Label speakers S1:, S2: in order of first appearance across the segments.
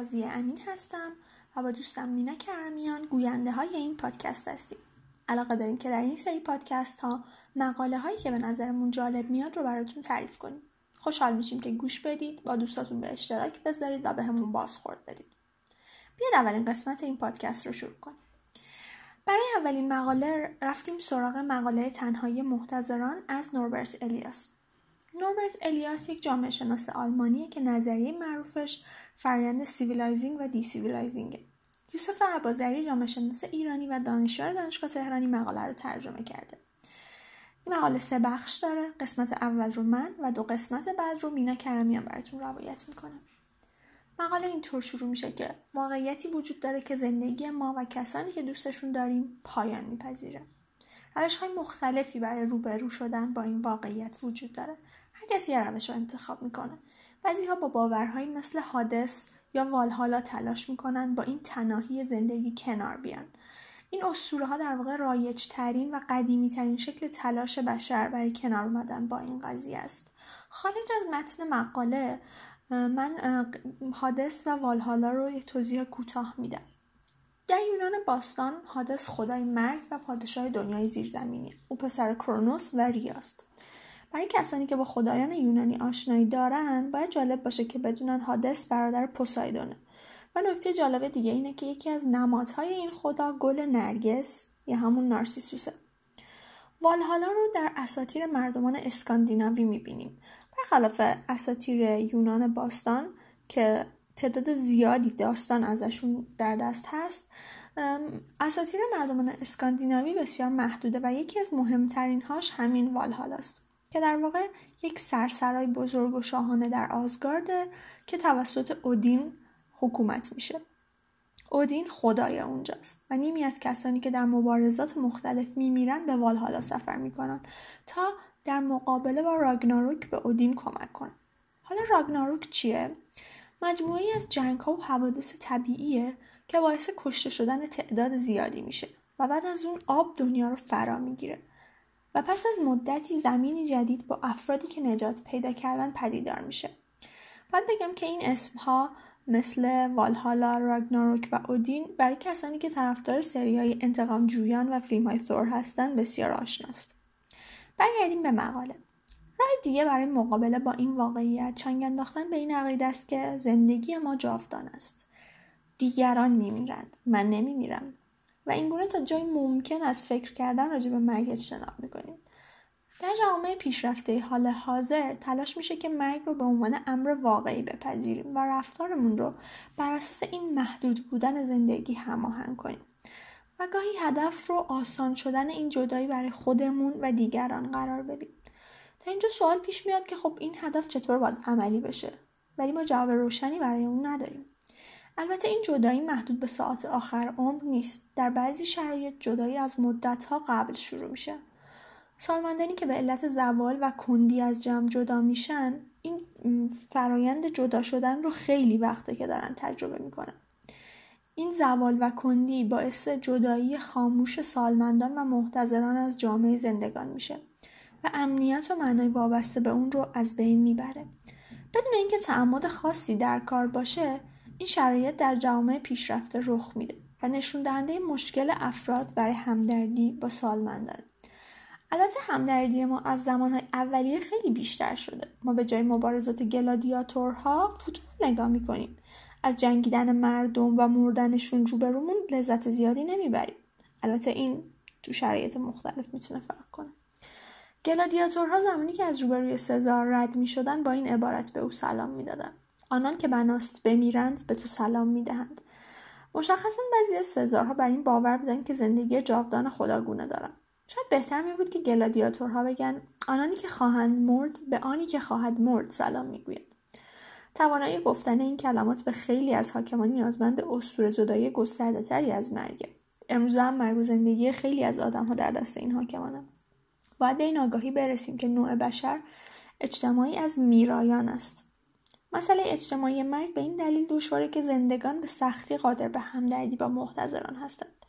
S1: رازی امین هستم و با دوستم مینا کرمیان گوینده های این پادکست هستیم. علاقه داریم که در این سری پادکست ها مقاله هایی که به نظرمون جالب میاد رو براتون تعریف کنیم. خوشحال میشیم که گوش بدید با دوستاتون به اشتراک بذارید و به همون بازخورد بدید. بیاید اولین قسمت این پادکست رو شروع کنیم. برای اولین مقاله رفتیم سراغ مقاله تنهایی محتضران از نوربرت الیاس. نوربرت الیاس یک جامعه شناس آلمانیه که نظریه معروفش فرایند civilizing و decivilizing ه. یوسف اباذری جامعه شناس ایرانی و دانشیار دانشگاه تهران این مقاله رو ترجمه کرده. این مقاله سه بخش داره. قسمت اول رو من و دو قسمت بعد رو مینا کرمیان براتون روایت می‌کنیم. مقاله اینطور شروع میشه که واقعیتی وجود داره که زندگی ما و کسانی که دوستشون داریم پایان میپذیره. روش های مختلفی برای روبرو شدن با این واقعیت وجود داره. هر کسی یه روش رو انتخاب می‌کنه. بعضی ها با باورهایی مثل حادث یا والهالا تلاش می‌کنن با این تناهی زندگی کنار بیان. این اسطوره ها در واقع رایج ترین و قدیمی ترین شکل تلاش بشر برای کنار اومدن با این قضیه است. خارج از متن مقاله من حادث و والهالا رو یک توضیح کوتاه میدم. در یونان باستان حادث خدای مرگ و پادشاه دنیای زیرزمینی او پسر کرونوس و ریاست برای کسانی که با خدایان یونانی آشنایی دارن باید جالب باشه که بدونن حادث برادر پوسایدونه. و نکته جالب دیگه اینه که یکی از نمادهای این خدا گل نرگس یا همون نارسیسوسه. والهالا رو در اساطیر مردمان اسکاندیناوی می‌بینیم. برخلاف اساطیر یونان باستان که تعداد زیادی داستان ازشون در دست هست اساطیر مردمان اسکاندیناوی بسیار محدوده و یکی از مهمترین هاش همین والهالاست. که در واقع یک سرسرای بزرگ و شاهانه در آزگارده که توسط اودین حکومت میشه. اودین خدای اونجاست و نیمی از کسانی که در مبارزات مختلف میمیرن به والهالا سفر می‌کنن تا در مقابله با راگناروک به اودین کمک کنن. حالا راگناروک چیه؟ مجموعی از جنگ ها و حوادث طبیعیه که باعث کشته شدن تعداد زیادی میشه و بعد از اون آب دنیا رو فرا می‌گیره. و پس از مدتی زمینی جدید با افرادی که نجات پیدا کردن پدیدار میشه باید بگم که این اسمها مثل والهالا، راگناروک و اودین برای کسانی که طرفدار سری های انتقام جویان و فیلم های ثور هستن بسیار آشناست. برگردیم به مقاله. راه دیگه برای مقابله با این واقعیت چنگ انداختن به این عقیده است که زندگی ما جاودان است. دیگران میمیرند من نمیمیرم و اینگونه تا جای ممکن از فکر کردن راجع به مرگ اجتناب می‌کنیم. در جامعه پیشرفته حال حاضر تلاش میشه که مرگ رو به عنوان امر واقعی بپذیریم و رفتارمون رو بر اساس این محدود بودن زندگی هماهنگ کنیم. و گاهی هدف رو آسان شدن این جدایی برای خودمون و دیگران قرار بدیم. در اینجا سوال پیش میاد که خب این هدف چطور باید عملی بشه؟ ولی ما جواب روشنی برای اون نداریم. البته این جدایی محدود به ساعت آخر عمر نیست. در بعضی شرایط جدایی از مدتها قبل شروع میشه. سالمندانی که به علت زوال و کندی از جمع جدا میشن این فرایند جدا شدن رو خیلی وقته که دارن تجربه می‌کنن. این زوال و کندی باعث جدایی خاموش سالمندان و محتضران از جامعه زندگان میشه و امنیت و معنای وابسته به اون رو از بین می‌بره. بدون اینکه تعمد خاصی در کار باشه این شرایط در جامعه پیشرفته رخ میده و نشون دهنده مشکل افراد برای همدردی با سالمندان. البته همدردی ما از زمانهای اولیه خیلی بیشتر شده. ما به جای مبارزات گلادیاتورها فوتبال نگاه می‌کنیم. از جنگیدن مردم و مردنشون روبرومون لذت زیادی نمی‌بریم. البته این تو شرایط مختلف می‌تونه فرق کنه. گلادیاتورها زمانی که از روبروی سزار رد می‌شدن با این عبارت به او سلام می‌دادن. آنان که بناست بمیرند به تو سلام می‌دهند. مشخصا بعضی از سزارها بر این باور بودن که زندگی جاودان خداگونه دارن شاید بهتر می بود که گلادیاتورها بگن آنانی که خواهند مرد به آنی که خواهد مرد سلام می‌گویند. توانایی گفتن این کلمات به خیلی از حاکمان نیازمند اسطوره زدایی گسترده تری از مرگه امروز هم مرگ و زندگی خیلی از آدم ها در دست این حاکمانه. باید به این آگاهی برسیم که نوع بشر اجتماعی از میرایان است. مسئله اجتماعی مرگ به این دلیل دشواره که زندگان به سختی قادر به همدردی با محتضران هستند.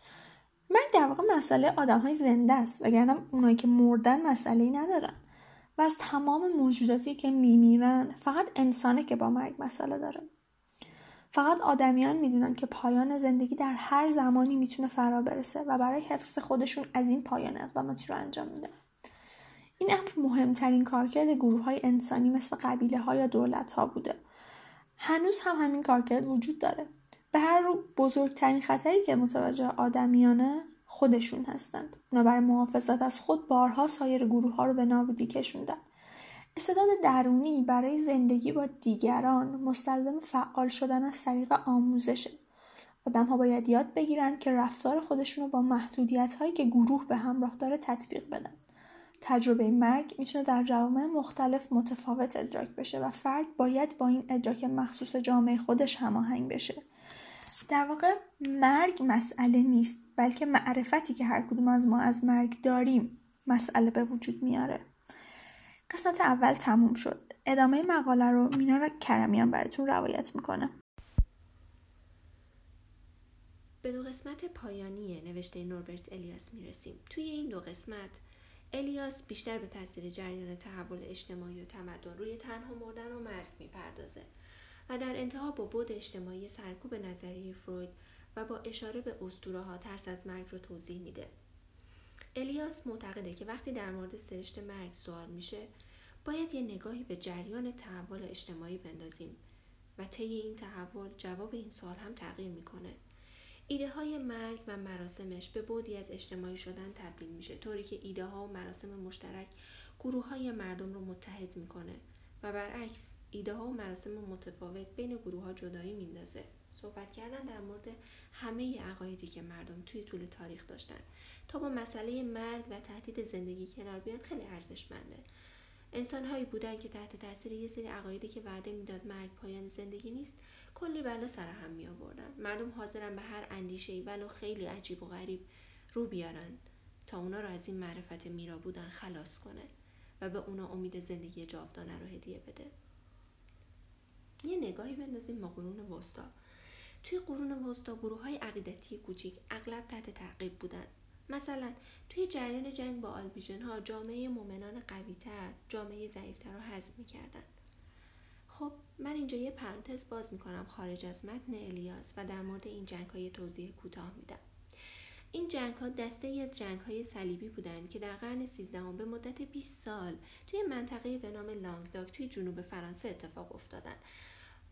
S1: مرگ در واقع مسئله آدم های زنده است وگرنه اونایی که مردن مسئله ای ندارن. و از تمام موجوداتی که میمیرن فقط انسانه که با مرگ مسئله داره. فقط آدمیان می‌دونن که پایان زندگی در هر زمانی می‌تونه فرا برسه و برای حفظ خودشون از این پایان اقداماتی رو انجام میدن این امر مهمترین کارکرد گروه های انسانی مثل قبیله ها یا دولت ها بوده. هنوز هم همین کارکرد وجود داره. به هر رو بزرگترین خطری که متوجه آدمیانه خودشون هستند. اونا برای محافظت از خود بارها سایر گروه ها رو به نابودی کشوندن استعداد درونی برای زندگی با دیگران مستلزم فعال شدن از طریق آموزشه آدم ها باید یاد بگیرن که رفتار خودشون رو با محدودیت هایی که گروه به همراه داره تطبیق بدن. تجربه مرگ می‌تونه در جوامع مختلف متفاوت ادراک بشه و فرد باید با این ادراک مخصوص جامعه خودش هماهنگ بشه. در واقع مرگ مسئله نیست بلکه معرفتی که هر کدوم از ما از مرگ داریم مسئله به وجود میاره. قسمت اول تموم شد. ادامه مقاله رو مینا کرمیان براتون روایت می‌کنه.
S2: به دو قسمت پایانی نوشته نوربرت الیاس می‌رسیم. توی این دو قسمت الیاس بیشتر به تاثیر جریان تحول اجتماعی و تمدن روی تنها مردن و مرگ می‌پردازه و در انتها با بود اجتماعی سرکوب نظریه فروید و با اشاره به اسطوره ها ترس از مرگ رو توضیح میده. الیاس معتقده که وقتی در مورد سرشت مرگ سوال میشه باید یه نگاهی به جریان تحول اجتماعی بندازیم و طی این تحول جواب این سوال هم تغییر می‌کنه. ایده های مرگ و مراسمش به بودی از اجتماعی شدن تبدیل میشه طوری که ایده ها و مراسم مشترک گروه های مردم رو متحد می‌کنه و برعکس ایده ها و مراسم متفاوت بین گروه ها جدایی میندازه. صحبت کردن در مورد همه عقایدی که مردم توی طول تاریخ داشتن تا با مسئله مرگ و تهدید زندگی کنار بیان خیلی ارزشمنده. انسان هایی بودن که تحت تاثیر یه سری عقایدی که وعده می‌داد مرگ پایان زندگی نیست کلی بلا سر هم می آوردن مردم حاضرن به هر اندیشه ای ولو خیلی عجیب و غریب رو بیارن تا اونا رو از این معرفت میرا بودن خلاص کنه و به اونا امید زندگی جاودانه رو هدیه بده. یه نگاهی بندازیم با قرون وسطا. توی قرون وسطا گروه های عقیدتی کوچیک اغلب تحت تعقیب بودن. مثلا توی جریان جنگ با آلبیژن ها جامعه مؤمنان قویتر جامعه ضعیفتر رو حذف می‌کردن. خب من اینجا یه پرانتز باز می‌کنم خارج از متن الیاس و در مورد این جنگ های توضیح کوتاه میدم. این جنگ ها دسته از جنگ های صلیبی بودند که در قرن سیزدهم به مدت 20 سال توی منطقه به نام لانگداک توی جنوب فرانسه اتفاق افتادن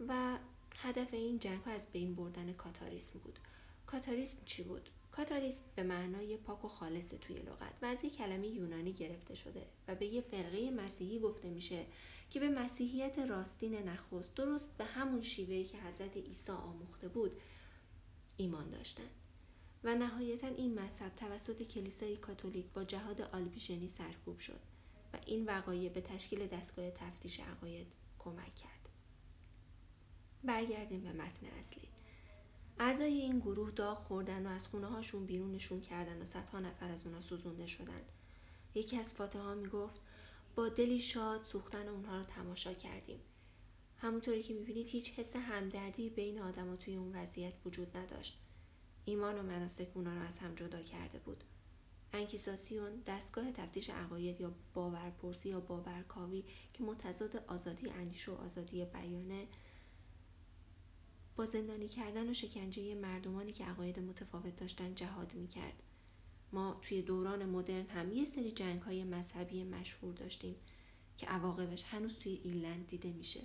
S2: و هدف این جنگ ها از بین بردن کاتاریسم بود. کاتاریسم چی بود؟ کاتاریسم به معنای پاک و خالص توی لغت. و از یک کلمه یونانی گرفته شده و به یه فرقه مسیحی گفته میشه که به مسیحیت راستین نخست درست به همون شیوهی که حضرت عیسی آموخته بود ایمان داشتند و نهایتا این مذهب توسط کلیسای کاتولیک با جهاد آلبیژنی سرکوب شد و این وقایع به تشکیل دستگاه تفتیش عقاید کمک کرد. برگردیم به متن اصلی. اعضای این گروه داغ خوردن و از خونه هاشون بیرونشون کردن و صدها نفر از اونا سوزونده شدن. یکی از فاتحه ها می‌گفت با دلی شاد سوختن اونها رو تماشا کردیم. همونطوری که می‌بینید هیچ حس همدردی بین آدما توی اون وضعیت وجود نداشت. ایمان و مناسک اونا رو از هم جدا کرده بود. انکیساسیون دستگاه تفتیش عقاید یا باورپرسی یا باورکاوی که متضاد آزادی اندیشه و آزادی بیانه با زندانی کردن و شکنجه مردمانی که عقاید متفاوت داشتن جهاد می‌کرد. ما توی دوران مدرن هم یه سری جنگ های مذهبی مشهور داشتیم که عواقبش هنوز توی ایرلند دیده میشه.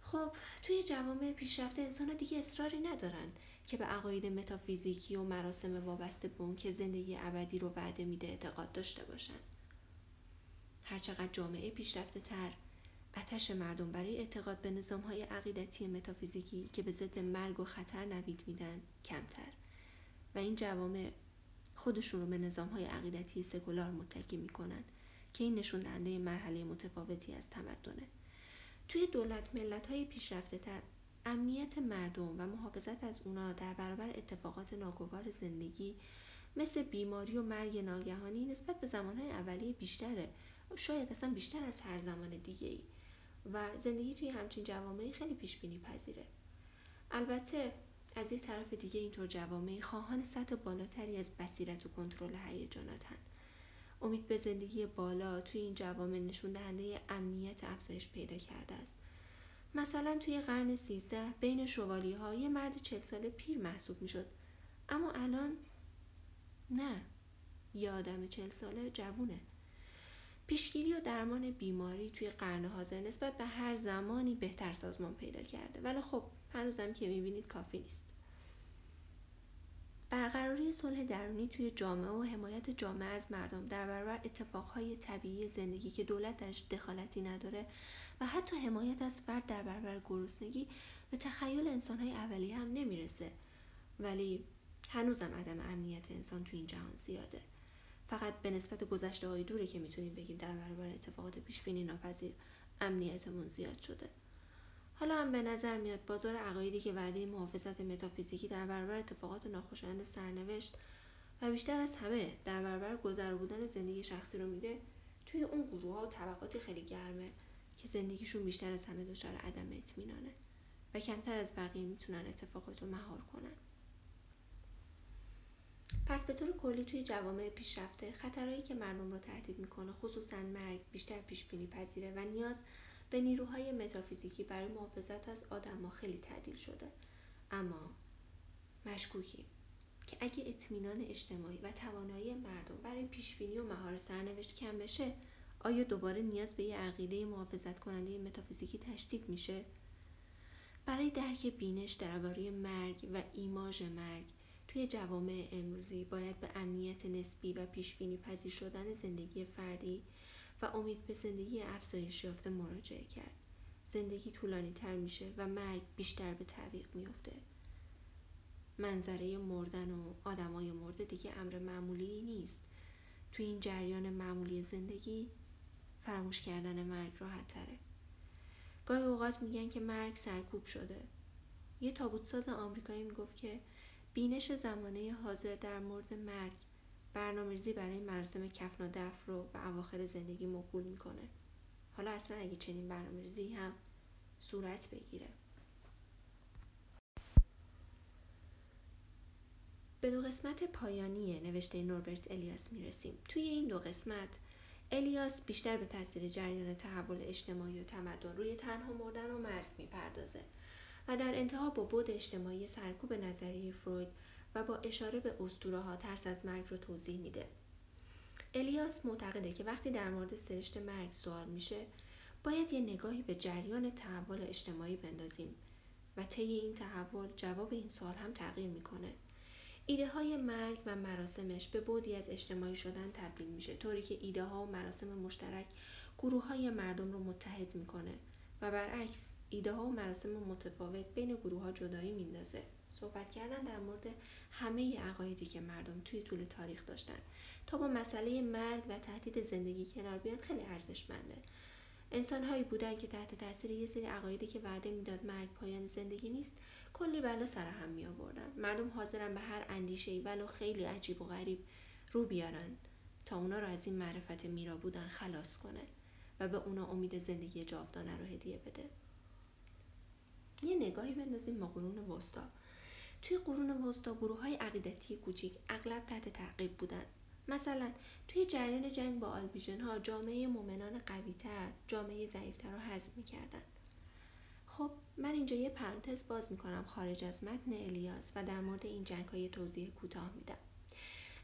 S2: خب توی جوامع پیشرفته انسان دیگه اصراری ندارن که به عقاید متافیزیکی و مراسم وابسته به اون که زندگی ابدی رو وعده میده اعتقاد داشته باشن. هرچقدر جامعه پیشرفته تر آتش مردم برای اعتقاد به نظام های عقیدتی متافیزیکی که به ضد مرگ و خطر نوید میدن کمتر. و این جوامع خودشون رو به نظام های عقیدتی سکولار متکی می‌کنن که این نشون دهنده مرحله متفاوتی از تمدنه. توی دولت ملت های پیشرفته تر امنیت مردم و محافظت از اونا در برابر اتفاقات ناگوار زندگی مثل بیماری و مرگ ناگهانی نسبت به زمانهای اولیه بیشتره. شاید اصلا بیشتر از هر زمان دیگه ای و زندگی توی همچین جوامعی خیلی پیش بینی پذیره. البته از یک طرف دیگه اینطور جوامع خواهان سطح بالاتری از بصیرت و کنترل هیجاناتن امید به زندگی بالا توی این جوامع نشون دهنده امنیت افزایش پیدا کرده است. مثلا توی قرن سیزده بین شوالی ها یه مرد چل ساله پیر محسوب می‌شد. اما الان نه یه آدم چل ساله جوونه. پیشگیری و درمان بیماری توی قرن حاضر نسبت به هر زمانی بهتر سازمان پیدا کرده. ولی خب هنوزم که می‌بینید کافی نیست. برقراری صلح درونی توی جامعه و حمایت جامعه از مردم در برابر اتفاقهای طبیعی زندگی که دولت درش دخالتی نداره و حتی حمایت از فرد در برابر گرسنگی به تخیل انسانهای اولیه هم نمی‌رسه. ولی هنوزم عدم امنیت انسان توی این جهان زیاده. فقط به نسبت گذشته های دوره که می‌تونیم بگیم در برابر اتفاقات پیشبینی ناپذیر امنیتمون زیاد شده. حالا هم به نظر میاد بازار عقایدی که وعده محافظت متافیزیکی در برابر اتفاقات ناخوشایند سرنوشت و بیشتر از همه در برابر گذر بودن زندگی شخصی رو میده توی اون گروه ها و طبقاتی خیلی گرمه که زندگیشون بیشتر از همه دچار عدم اطمینانه و کمتر از بقیه می‌تونن اتفاقات رو مهار کنن. پس به طور کلی توی جوامع پیشرفته خطرهایی که مردم رو تهدید می‌کنه خصوصا مرگ بیشتر پیش بینی پذیره و نیاز به نیروهای متافیزیکی برای محافظت از آدما خیلی تعدیل شده. اما مشکوکی که اگه اطمینان اجتماعی و توانایی مردم برای پیشبینی و مهار سرنوشت کم بشه آیا دوباره نیاز به یه عقیده محافظت کننده متافیزیکی تشدید میشه؟ برای درک بینش درباره مرگ و ایماژ مرگ توی جوامع امروزی باید به امنیت نسبی و پیشبینی پذیر شدن زندگی فردی و امید به زندگی افزایش یافته مراجعه کرد. زندگی طولانی تر میشه و مرگ بیشتر به تعویق میافته. منظره مردن و آدمای مرده دیگه امر معمولی نیست. توی این جریان معمولی زندگی فراموش کردن مرگ راحت تره. گاهی اوقات میگن که مرگ سرکوب شده. یه تابوت ساز آمریکایی می‌گفت که بینش زمانه حاضر در مورد مرگ برنامه‌ریزی برای مراسم کفن و دفن رو به اواخر زندگی موکول می‌کنه. حالا اصلا اگه چنین برنامه‌ریزی هم صورت بگیره. به دو قسمت پایانی نوشته نوربرت الیاس می‌رسیم. توی این دو قسمت الیاس بیشتر به تاثیر جریان تحول اجتماعی و تمدن روی تنها مردن و مرگ می‌پردازه. و در انتها با بود اجتماعی سرکوب نظریه فروید و با اشاره به اسطوره ها ترس از مرگ رو توضیح میده. الیاس معتقده که وقتی در مورد سرشت مرگ سوال میشه باید یه نگاهی به جریان تحول اجتماعی بندازیم و طی این تحول جواب این سوال هم تغییر می‌کنه. ایده های مرگ و مراسمش به بودی از اجتماعی شدن تبدیل میشه طوری که ایده ها و مراسم مشترک گروه های مردم رو متحد می‌کنه. و برعکس ایده ها و مراسم متفاوت بین گروه ها جدایی میندازه. صحبت کردن در مورد همه عقایدی که مردم توی طول تاریخ داشتن تا با مسئله مرگ و تهدید زندگی کنار بیان خیلی ارزشمنده. انسان هایی بودن که تحت تاثیر یه سری عقایدی که وعده می‌داد مرگ پایان زندگی نیست کلی بلا سر هم می آوردن مردم حاضرن به هر اندیشه ای ولو خیلی عجیب و غریب رو بیارن تا اونا رو از این معرفت میرا بودن خلاص کنه. و به اونا امید زندگی جاودانه رو هدیه بده. یه نگاهی بندازیم با قرون وسطا. توی قرون وسطا گروه های عقیدتی کوچیک اغلب تحت تعقیب بودن. مثلا توی جریان جنگ با آلبیژن ها جامعه مؤمنان قویتر جامعه ضعیفتر رو حذف می‌کردن. خب من اینجا یه پرانتز باز می‌کنم خارج از متن الیاس و در مورد این جنگ های توضیح کوتاه میدم.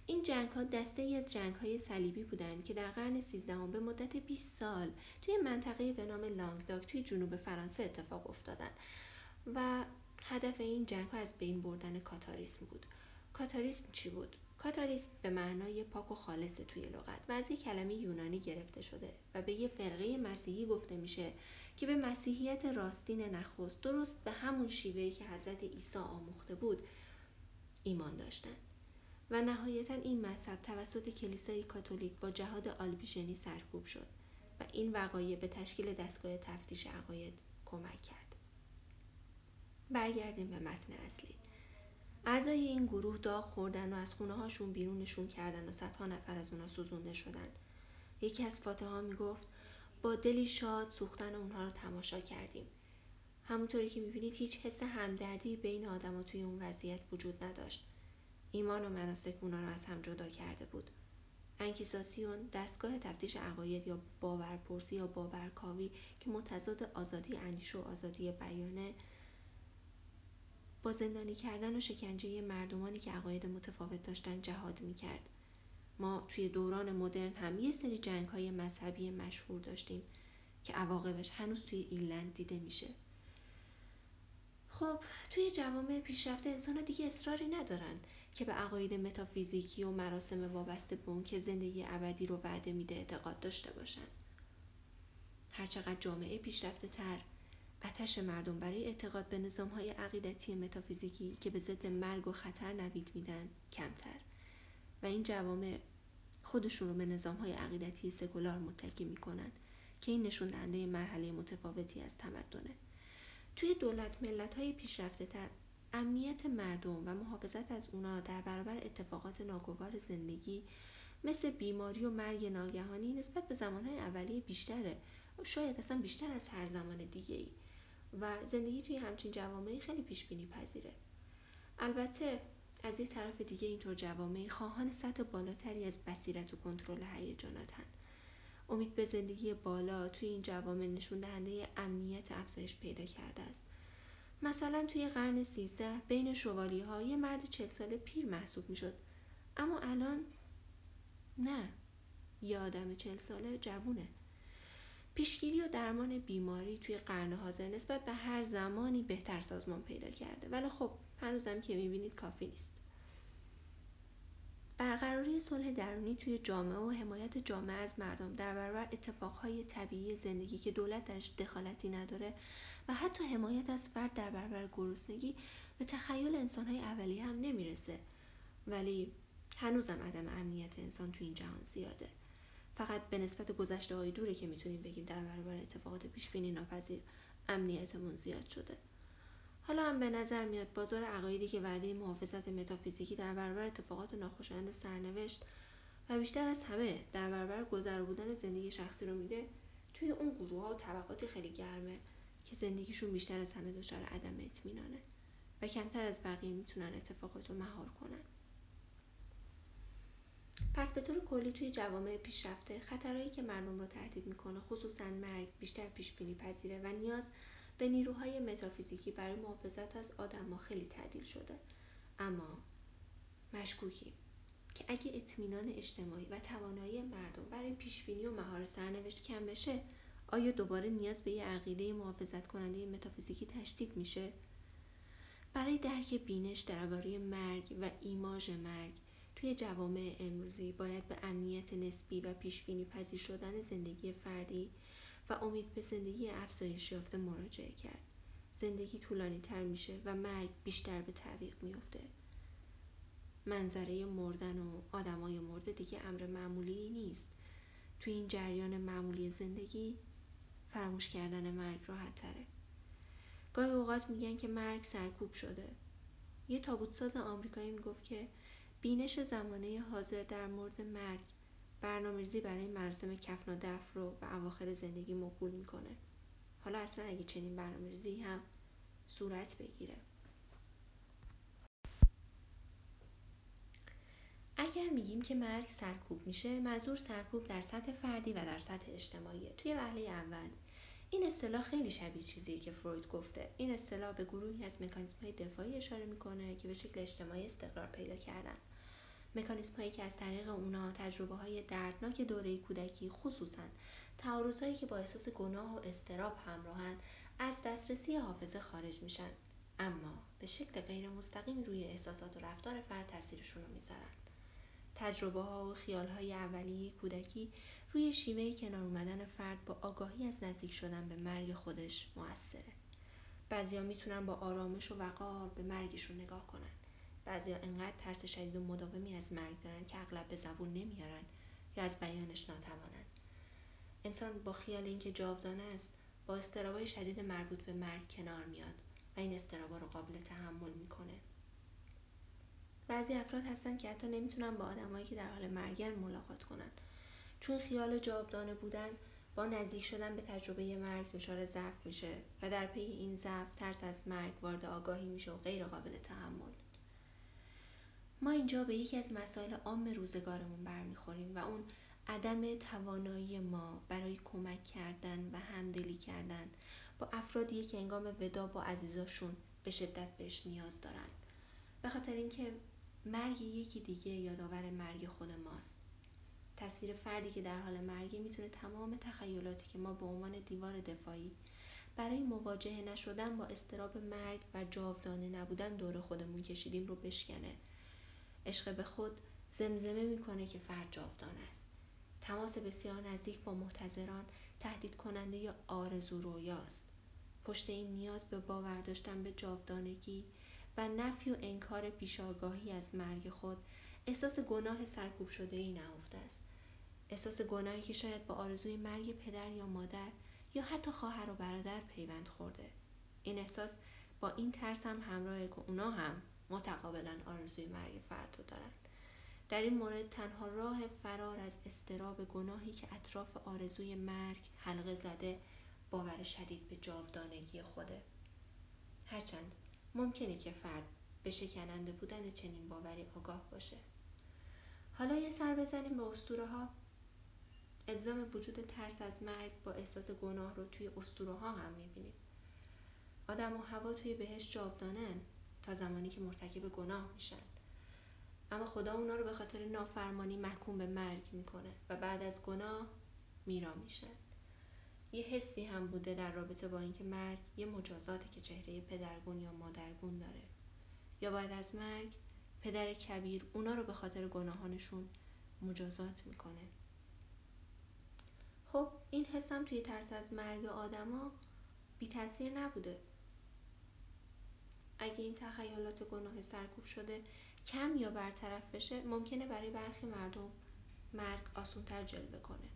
S2: این جنگ ها دسته از جنگ های صلیبی بودند که در قرن سیزدهم به مدت 20 سال توی منطقه به نام لانگداک توی جنوب فرانسه اتفاق افتادن و هدف این جنگ ها از بین بردن کاتاریسم بود. کاتاریسم چی بود؟ کاتاریسم به معنای پاک و خالص توی لغت و از یک کلمه یونانی گرفته شده و به یه فرقه مسیحی گفته میشه که به مسیحیت راستین نخست درست به همون شیوهی که حضرت عیسی آموخته بود ایمان داشتند و نهایتا این مذهب توسط کلیسای کاتولیک با جهاد آلبیژنی سرکوب شد و این وقایع به تشکیل دستگاه تفتیش عقاید کمک کرد. برگردیم به متن اصلی. اعضای این گروه داغ خوردن و از خونه هاشون بیرونشون کردن و صدها نفر از اونا سوزونده شدن. یکی از فاتحه ها می‌گفت با دلی شاد سوختن اونها رو تماشا کردیم. همونطوری که می‌بینید هیچ حس همدردی بین آدما توی اون وضعیت وجود نداشت. ایمان و مناسک اونا رو از هم جدا کرده بود. انکیساسیون دستگاه تفتیش عقاید یا باورپرسی یا باورکاوی که متضاد آزادی اندیشه و آزادی بیانه با زندانی کردن و شکنجه مردمانی که عقاید متفاوت داشتن جهاد می‌کرد. ما توی دوران مدرن هم یه سری جنگ های مذهبی مشهور داشتیم که عواقبش هنوز توی ایرلند دیده میشه. خب توی جوامع پیشرفته انسان دیگه اصراری ندارن که به عقاید متافیزیکی و مراسم وابسته به اون که زندگی ابدی رو وعده میده اعتقاد داشته باشن. هرچقدر جامعه پیشرفته تر اتش مردم برای اعتقاد به نظام های عقیدتی متافیزیکی که به ضد مرگ و خطر نوید میدن کمتر. و این جوامع خودشون رو به نظام های عقیدتی سکولار متکی می‌کنن که این نشون دهنده مرحله متفاوتی از تمدنه. توی دولت ملت های پیشرفته تر امنیت مردم و محافظت از اونا در برابر اتفاقات ناگوار زندگی مثل بیماری و مرگ ناگهانی نسبت به زمانهای اولیه بیشتره. شاید اصلا بیشتر از هر زمان دیگه ای و زندگی توی همچین جوامعی خیلی پیش بینی پذیره. البته از یک طرف دیگه اینطور جوامعی خواهان سطح بالاتری از بصیرت و کنترل هیجاناتن. امید به زندگی بالا توی این جوامع نشون دهنده امنیت افزایش پیدا کرده است. مثلا توی قرن سیزده بین شوالی ها یه مرد چل ساله پیر محسوب می شد اما الان نه یه آدم چل ساله جوونه. پیشگیری و درمان بیماری توی قرن حاضر نسبت به هر زمانی بهتر سازمان پیدا کرده. ولی خب هنوزم که می‌بینید کافی نیست. برقراری صلح درونی توی جامعه و حمایت جامعه از مردم در برابر اتفاقهای طبیعی زندگی که دولت درش دخالتی نداره و حتی حمایت از فرد در برابر گرسنگی به تخیل انسانهای اولیه هم نمی‌رسه. ولی هنوزم عدم امنیت انسان توی این جهان زیاده. فقط به نسبت گذشته های دوره که می‌تونیم بگیم در برابر اتفاقات پیشبینی ناپذیر امنیتمون زیاد شده. حالا هم به نظر میاد بازار عقایدی که وعده محافظت متافیزیکی در برابر اتفاقات ناخوشایند سرنوشت و بیشتر از همه در برابر گذر بودن زندگی شخصی رو میده توی اون گروه ها و طبقات خیلی گرمه که زندگیشون بیشتر از همه دچار عدم اطمینانه و کمتر از بقیه می‌تونن اتفاقات رو مهار کنن. پس به طور کلی توی جوامع پیشرفته خطرهایی که مردم رو تهدید می‌کنه خصوصا مرگ بیشتر پیش بینی پذیره و نیاز به نیروهای متافیزیکی برای محافظت از آدما خیلی تعدیل شده. اما مشکوکی که اگه اطمینان اجتماعی و توانایی مردم برای پیشبینی و مهار سرنوشت کم بشه آیا دوباره نیاز به یه عقیده محافظت کننده متافیزیکی تشدید میشه؟ برای درک بینش درباره مرگ و ایماژ مرگ توی جوامع امروزی باید به امنیت نسبی و پیشبینی پذیر شدن زندگی فردی و امید به زندگی افزایش یافته مراجعه کرد. زندگی طولانی تر میشه و مرگ بیشتر به تعویق میافته. منظره مردن و آدمای مرده دیگه امر معمولی نیست. توی این جریان معمولی زندگی فراموش کردن مرگ راحت تره. گاهی اوقات میگن که مرگ سرکوب شده. یه تابوت ساز آمریکایی می‌گفت که بینش زمانه حاضر در مورد مرگ برنامه‌ریزی برای مراسم کفن و دفن رو به اواخر زندگی موکول می‌کنه. حالا اصلا اگه چنین برنامه‌ریزی هم صورت بگیره. اگر میگیم که مرگ سرکوب میشه منظور سرکوب در سطح فردی و در سطح اجتماعیه توی وهله اول این اصطلاح خیلی شبیه چیزی که فروید گفته. این اصطلاح به گروهی از مکانیزم های دفاعی اشاره می‌کنه که به شکل اجتماعی استقرار پیدا کردن. مکانیسم هایی که از طریق اونا تجربه های دردناک دوره کودکی خصوصا تعارض هایی که با احساس گناه و استراب همراهن از دسترسی حافظه خارج میشن. اما به شکل غیر مستقیم روی احساسات و رفتار فرد تاثیرشون رو می‌ذارن. تجربه ها و خیال های اولیه کودکی روی شیوه کنار اومدن فرد با آگاهی از نزدیک شدن به مرگ خودش موثره. بعضیا می‌تونن با آرامش و وقار به مرگشون نگاه کنن. بعضیا انقدر ترس شدید و مداومی از مرگ دارن که اغلب به زبون نمیارن یا از بیانش ناتوانن. انسان با خیال اینکه جاودانه است با استرابای شدید مربوط به مرگ کنار میاد و این استرابا رو قابل تحمل می‌کنه. بعضی افراد هستن که حتی نمی‌تونن با آدمایی که در حال مرگن ملاقات کنن. چون خیال جاودانه بودن با نزدیک شدن به تجربه مرگ دچار ضعف میشه و در پی این ضعف ترس از مرگ وارد آگاهی میشه و غیر قابل تحمل. ما اینجا به یکی از مسائل عام روزگارمون برمیخوریم و اون عدم توانایی ما برای کمک کردن و همدلی کردن با افرادی که انگام ودا با عزیزاشون به شدت بهش نیاز دارن. به خاطر اینکه مرگ یکی دیگه یادآور مرگ خود ماست. تصویر فردی که در حال مرگی می‌تونه تمام تخیلاتی که ما به عنوان دیوار دفاعی برای مواجهه نشدن با استراب مرگ و جاودانه نبودن دور خودمون کشیدیم رو بشکنه. عشق به خود زمزمه می‌کنه که فرد جاودانه است. تماس بسیار نزدیک با محتضران تهدید کننده یا آرزو رویاست. پشت این نیاز به باور داشتن به جاودانگی و نفی و انکار پیشاگاهی از مرگ خود احساس گناه سرکوب شده ای نهفته است. احساس گناهی که شاید با آرزوی مرگ پدر یا مادر یا حتی خواهر و برادر پیوند خورده. این احساس با این ترس هم همراهه که اونا هم متقابلا آرزوی مرگ فرد رو دارن در این مورد تنها راه فرار از استراب گناهی که اطراف آرزوی مرگ حلقه زده باور شدید به جاودانگی خوده. هرچند ممکنه که فرد به شکننده بودن چنین باوری آگاه باشه. حالا یه سر بزنیم به اسطوره ها الزام وجود ترس از مرگ با احساس گناه رو توی اسطوره ها هم می‌بینیم. آدم و هوا توی بهش جاودانن. تا زمانی که مرتکب گناه میشن. اما خدا اونا رو به خاطر نافرمانی محکوم به مرگ می‌کنه و بعد از گناه میرا میشن. یه حسی هم بوده در رابطه با اینکه مرگ یه مجازاتی که چهره پدرگون یا مادرگون داره. یا بعد از مرگ پدر کبیر اونا رو به خاطر گناهانشون مجازات می‌کنه. خب این حسم توی ترس از مرگ آدما بی تاثیر نبوده. اگه این تخیلات گناه سرکوب شده کم یا برطرف بشه ممکنه برای برخی مردم مرگ آسونتر جلوه کنه.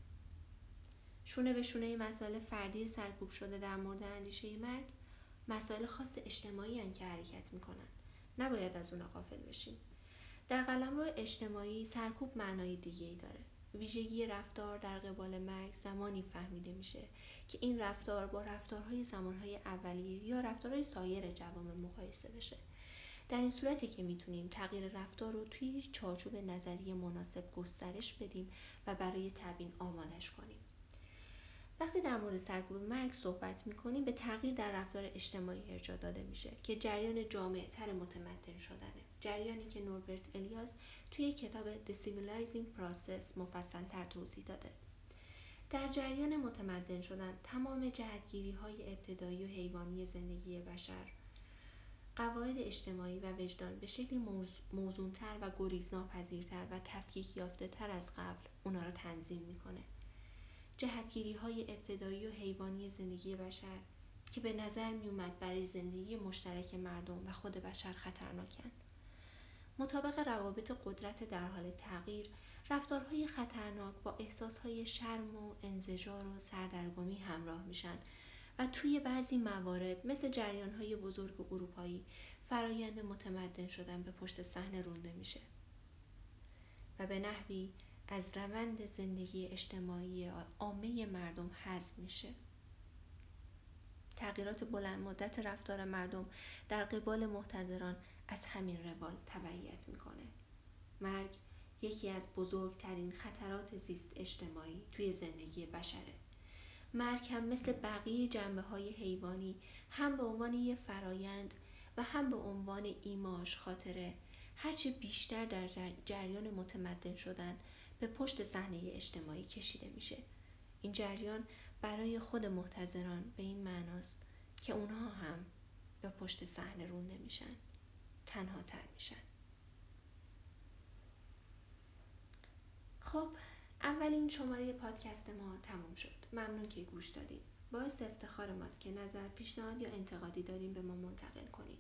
S2: شونه به شونه مسائل فردی سرکوب شده در مورد اندیشه مرگ مسائل خاص اجتماعی هن که حرکت می‌کنن. نباید از اونا غافل بشیم. در قلمرو اجتماعی سرکوب معنای دیگه ای داره. ویژگی رفتار در قبال مرگ زمانی فهمیده میشه که این رفتار با رفتارهای زمانهای اولیه یا رفتارهای سایر جوامع مقایسه بشه. در این صورتی که می‌تونیم تغییر رفتار رو توی چارچوب نظری مناسب گسترش بدیم و برای تبیین آمادش کنیم. وقتی در مورد سرکوب مرگ صحبت می‌کنیم به تغییر در رفتار اجتماعی ارجاع داده میشه که جریان جامعه تر متمدن شدنه. جریانی که نوربرت الیاس توی کتاب The Civilizing Process مفصل تر توضیح داده. در جریان متمدن شدن تمام جهتگیری های ابتدایی و حیوانی زندگی بشر قواعد اجتماعی و وجدان به شکلی موزونتر و گریزناپذیرتر و تفکیک یافته تر از قبل اونا را تنظیم می‌کنه. جهتگیری های ابتدایی و حیوانی زندگی بشر که به نظر می اومد برای زندگی مشترک مردم و خود بشر خطرناکند. مطابق روابط قدرت در حال تغییر رفتارهای خطرناک با احساسهای شرم و انزجار و سردرگمی همراه میشن و توی بعضی موارد مثل جریانهای بزرگ اروپایی فرایند متمدن شدن به پشت صحنه رونده میشه و به نحوی از روند زندگی اجتماعی عامه مردم حذف میشه. تغییرات بلند مدت رفتار مردم در قبال محتضران از همین روال تبعیت می‌کنه. مرگ یکی از بزرگترین خطرات زیست اجتماعی توی زندگی بشره. مرگ هم مثل بقیه جنبه های حیوانی هم به عنوان یه فرایند و هم به عنوان ایماش خاطره هرچه بیشتر در جریان متمدن شدن به پشت صحنه اجتماعی کشیده میشه. این جریان برای خود محتضران به این معناست که اونها هم به پشت صحنه رونده میشن تنها تر میشن. خب اولین شماره پادکست ما تموم شد. ممنون که گوش دادید باعث افتخار ماست که نظر پیشنهاد یا انتقادی داریم به ما منتقل کنید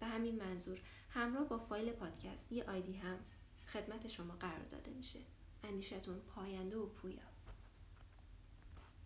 S2: به همین منظور همراه با فایل پادکست یه آیدی هم خدمت شما قرار داده میشه. اندیشتون پاینده و پویا.